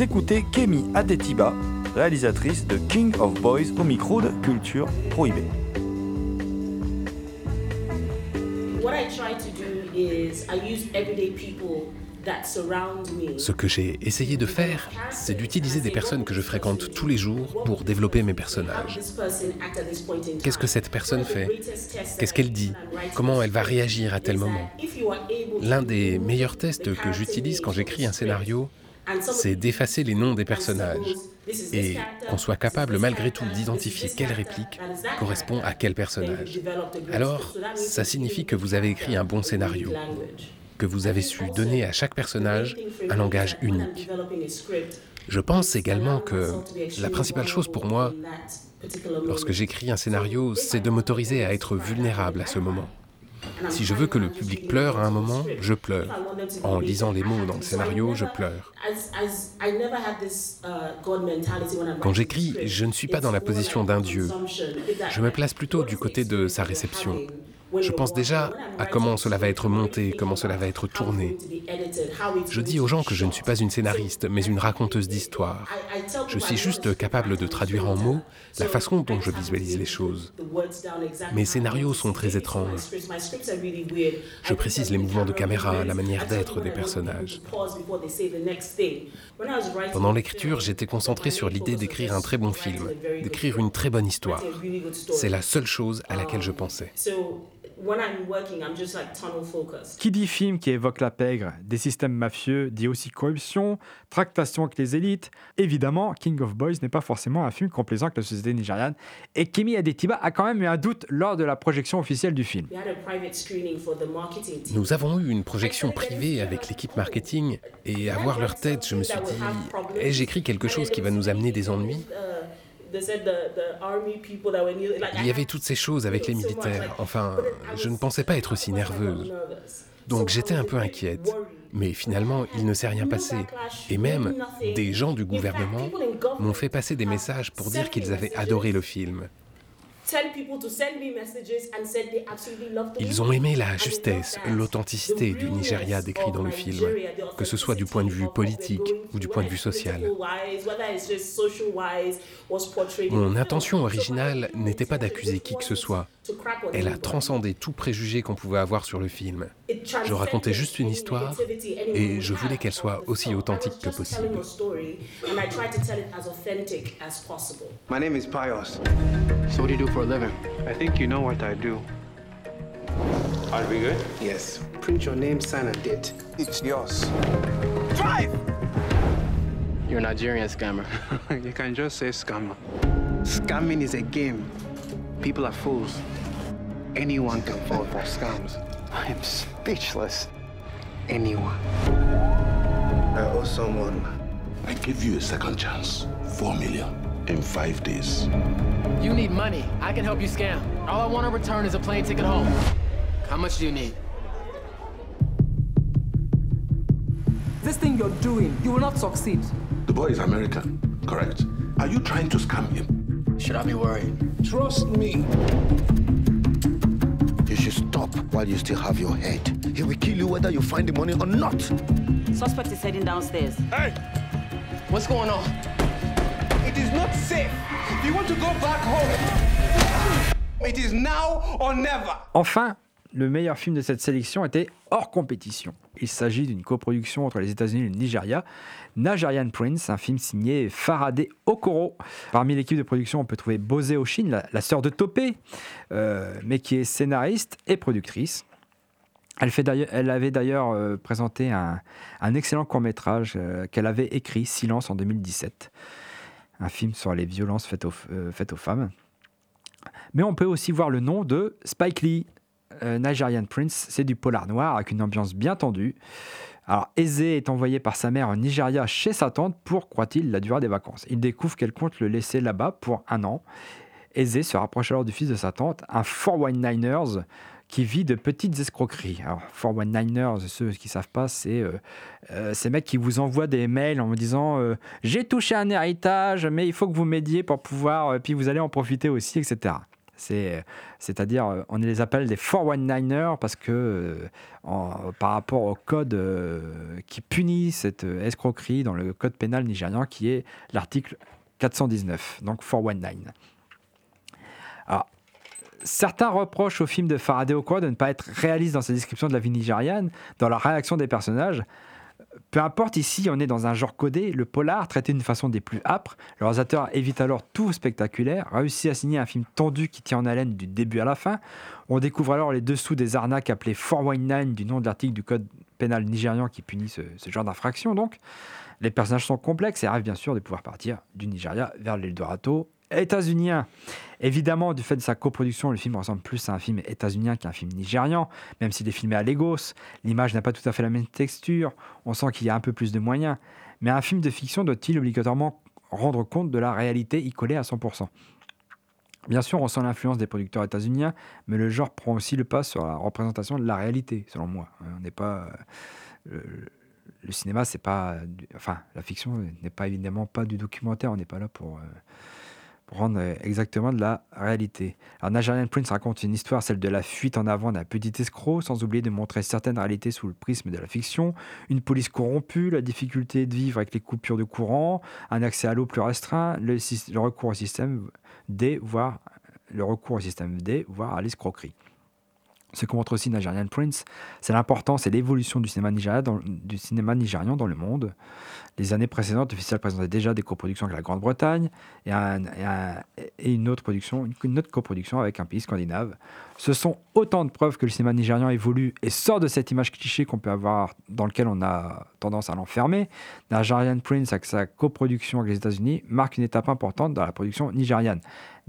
Speaker 3: Vous écoutez Kemi Adetiba, réalisatrice de King of Boys au micro de Culture Prohibée.
Speaker 15: What I try to do is I use everyday people that surround me.
Speaker 11: Ce que j'ai essayé de faire, c'est d'utiliser des personnes que je fréquente tous les jours pour développer mes personnages. Qu'est-ce que cette personne fait? Qu'est-ce qu'elle dit? Comment elle va réagir à tel moment? L'un des meilleurs tests que j'utilise quand j'écris un scénario, c'est d'effacer les noms des personnages et qu'on soit capable malgré tout d'identifier quelle réplique correspond à quel personnage. Alors, ça signifie que vous avez écrit un bon scénario, que vous avez su donner à chaque personnage un langage unique. Je pense également que la principale chose pour moi, lorsque j'écris un scénario, c'est de m'autoriser à être vulnérable à ce moment. Si je veux que le public pleure à un moment, je pleure. En lisant les mots dans le scénario, je pleure. Quand j'écris, je ne suis pas dans la position d'un dieu. Je me place plutôt du côté de sa réception. Je pense déjà à comment cela va être monté, comment cela va être tourné. Je dis aux gens que je ne suis pas une scénariste, mais une raconteuse d'histoire. Je suis juste capable de traduire en mots la façon dont je visualise les choses. Mes scénarios sont très étranges. Je précise les mouvements de caméra, la manière d'être des personnages. Pendant l'écriture, j'étais concentré sur l'idée d'écrire un très bon film, d'écrire une très bonne histoire. C'est la seule chose à laquelle je pensais.
Speaker 8: Qui dit film qui évoque la pègre, des systèmes mafieux, dit aussi corruption, tractation avec les élites. Évidemment, King of Boys n'est pas forcément un film complaisant avec la société nigériane. Et Kemi Adetiba a quand même eu un doute lors de la projection officielle du film.
Speaker 11: Nous avons eu une projection privée avec l'équipe marketing et à voir leur tête, je me suis dit, ai-je écrit quelque chose qui va nous amener des ennuis? Il y avait toutes ces choses avec les militaires. Enfin, je ne pensais pas être aussi nerveuse. Donc j'étais un peu inquiète. Mais finalement, il ne s'est rien passé. Et même, des gens du gouvernement m'ont fait passer des messages pour dire qu'ils avaient adoré le film. Ils ont aimé la justesse, l'authenticité du Nigeria décrit dans le film, que ce soit du point de vue politique ou du point de vue social. Mon intention originale n'était pas d'accuser qui que ce soit. Elle a transcendé tout préjugé qu'on pouvait avoir sur le film. Je racontais juste une histoire et je voulais qu'elle soit aussi authentique que possible.
Speaker 5: My name is Pius. So what do you do for a living? I think you know what I do.
Speaker 13: Are we good?
Speaker 5: Yes. Print your name, sign, and date.
Speaker 13: It's yours.
Speaker 5: Drive! You're a Nigerian scammer. you can just say scammer. Scamming is a game. People are fools. Anyone can fall for scams.
Speaker 13: I'm speechless.
Speaker 5: Anyone. I owe someone.
Speaker 16: I give you a second chance. Four million in five days.
Speaker 17: You need money. I can help you scam. All I want to return is a plane ticket home. How much do you need?
Speaker 14: This thing you're doing, you will not succeed.
Speaker 16: The boy is American, correct? Are you trying to scam him?
Speaker 17: Should I be worried?
Speaker 16: Trust me.
Speaker 18: You should stop while you still have your head. He will kill you whether you find the money or not.
Speaker 19: Suspect is heading downstairs.
Speaker 17: Hey! What's going on?
Speaker 5: It is not safe. If you want to go back home, it is now or never.
Speaker 8: Enfin, le meilleur film de cette sélection était hors compétition. Il s'agit d'une coproduction entre les États-Unis et le Nigeria, Nigerian Prince, un film signé Faraday Okoro. Parmi l'équipe de production, on peut trouver Bose Oshin, la, la sœur de Topé, euh, mais qui est scénariste et productrice. Elle, fait elle avait d'ailleurs euh, présenté un, excellent court-métrage euh, qu'elle avait écrit, Silence, en 2017. Un film sur les violences faites aux, femmes. Mais on peut aussi voir le nom de Spike Lee, Nigerian Prince, c'est du polar noir avec une ambiance bien tendue. Alors, Eze est envoyé par sa mère au Nigeria chez sa tante pour, croit-il, la durée des vacances. Il découvre qu'elle compte le laisser là-bas pour un an. Eze se rapproche alors du fils de sa tante, un 419ers qui vit de petites escroqueries. Alors, 419ers, ceux qui ne savent pas, c'est euh, euh, ces mecs qui vous envoient des mails en me disant euh, J'ai touché un héritage, mais il faut que vous m'aidiez pour pouvoir, puis vous allez en profiter aussi, etc. C'est, c'est-à-dire, euh, on les appelle des 419ers parce que euh, par rapport au code euh, qui punit cette euh, escroquerie dans le code pénal nigérian qui est l'article 419, donc 419. Alors, certains reprochent au film de Faraday Okwa de ne pas être réaliste dans sa description de la vie nigériane, dans la réaction des personnages. Peu importe, ici, on est dans un genre codé, le polar, traité d'une façon des plus âpres. Le réalisateur évite alors tout spectaculaire, réussit à signer un film tendu qui tient en haleine du début à la fin. On découvre alors les dessous des arnaques appelées 419 du nom de l'article du code pénal nigérian qui punit ce, genre d'infraction. Donc, les personnages sont complexes et rêvent bien sûr de pouvoir partir du Nigeria vers l'Eldorado états-unien. Évidemment, du fait de sa coproduction, le film ressemble plus à un film états-unien qu'à un film nigérian, même s'il est filmé à Lagos. L'image n'a pas tout à fait la même texture, on sent qu'il y a un peu plus de moyens. Mais un film de fiction doit-il obligatoirement rendre compte de la réalité y coller à 100% Bien sûr, on sent l'influence des producteurs états-uniens, mais le genre prend aussi le pas sur la représentation de la réalité, selon moi. On n'est pas. euh, le, cinéma, c'est pas. Enfin, la fiction n'est pas évidemment pas du documentaire. On n'est pas là pour, euh, pour rendre euh, exactement de la réalité. Alors, Nigerian Prince raconte une histoire, celle de la fuite en avant d'un petit escroc, sans oublier de montrer certaines réalités sous le prisme de la fiction. Une police corrompue, la difficulté de vivre avec les coupures de courant, un accès à l'eau plus restreint, le, recours au système D, voire le recours au système D, voire à l'escroquerie. Ce que montre aussi Nigerian Prince, c'est l'importance et l'évolution du cinéma, nigérian dans le monde. Les années précédentes, le présentait déjà des coproductions avec la Grande-Bretagne et une autre production, une autre coproduction avec un pays scandinave. Ce sont autant de preuves que le cinéma nigérian évolue et sort de cette image cliché qu'on peut avoir, dans lequel on a tendance à l'enfermer. Nigerian Prince, avec sa coproduction avec les États-Unis, marque une étape importante dans la production nigériane.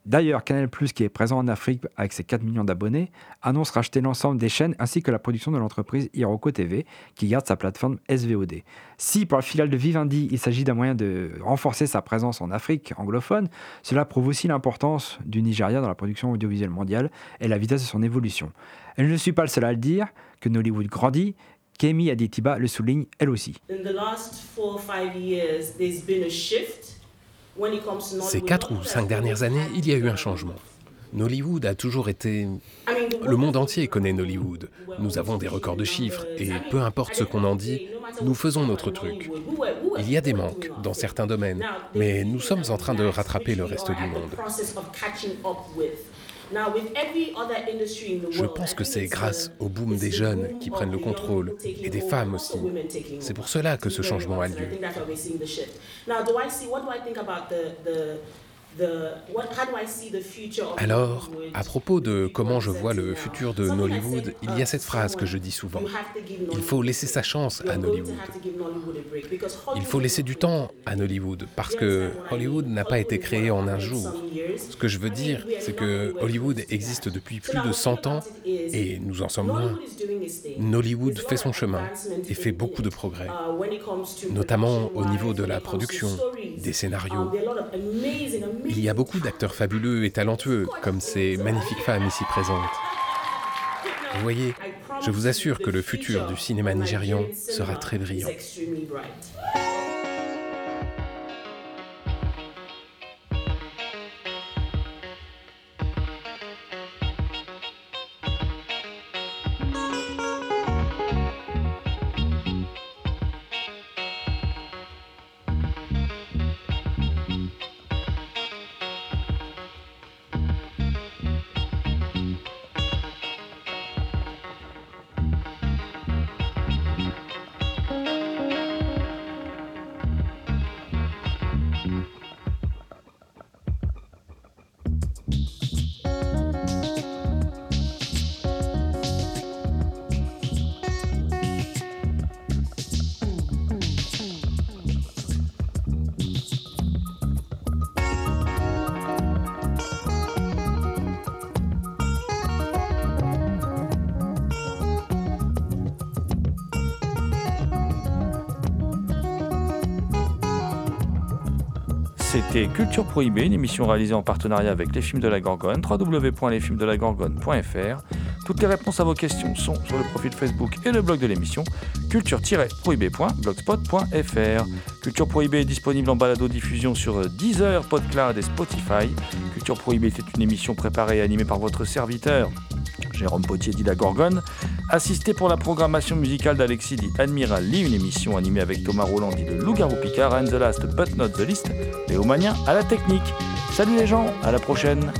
Speaker 8: D'ailleurs, Canal+, qui est présent en Afrique avec ses 4 millions d'abonnés, annonce racheter l'ensemble des chaînes ainsi que la production de l'entreprise Hiroko TV, qui garde sa plateforme SVOD. Si pour la filiale de Vivendi, il s'agit d'un moyen de renforcer sa présence en Afrique anglophone, cela prouve aussi l'importance du Nigeria dans la production audiovisuelle mondiale et la vitesse de son évolution. Et je ne suis pas le seul à le dire, que Nollywood grandit, Kemi Aditiba le souligne elle aussi.
Speaker 15: In the last four or five years, there's been a shift
Speaker 11: Ces quatre ou cinq dernières années, il y a eu un changement. Nollywood a toujours été... Le monde entier connaît Nollywood. Nous avons des records de chiffres, et peu importe ce qu'on en dit, nous faisons notre truc. Il y a des manques dans certains domaines, mais nous sommes en train de rattraper le reste du monde. Je pense
Speaker 15: I
Speaker 11: que
Speaker 15: think
Speaker 11: c'est grâce
Speaker 15: the-
Speaker 11: au boom des
Speaker 15: the
Speaker 11: jeunes qui prennent le contrôle, et des femmes aussi. C'est pour cela que ce changement a lieu. Alors, à propos de comment je vois le futur de Nollywood, il y a cette phrase que je dis souvent. Il faut laisser sa chance à Nollywood. Il faut laisser du temps à Nollywood parce que Hollywood n'a pas été créé en un jour. Ce que je veux dire, c'est que Hollywood existe depuis plus de 100 ans et nous en sommes loin. Nollywood fait son chemin et fait beaucoup de progrès, notamment au niveau de la production, des scénarios. Il y a beaucoup d'acteurs fabuleux et talentueux, comme ces magnifiques femmes ici présentes. Vous voyez, je vous assure que le futur du cinéma nigérian sera très brillant.
Speaker 3: Culture Prohibée, une émission réalisée en partenariat avec les films de la Gorgone, www.lesfilmsdelagorgone.fr. Toutes les réponses à vos questions sont sur le profil Facebook et le blog de l'émission culture-prohibé.blogspot.fr. Culture Prohibée est disponible en balado-diffusion sur Deezer, Podcloud et Spotify. Culture Prohibée c'est une émission préparée et animée par votre serviteur. Jérôme Potier dit la Gorgone, assisté pour la programmation musicale d'Alexis dit Admiral Lee, une émission animée avec Thomas Roland dit le Loup-Garou Picard, and the last but not the least, Léo Mania à la technique. Salut les gens, à la prochaine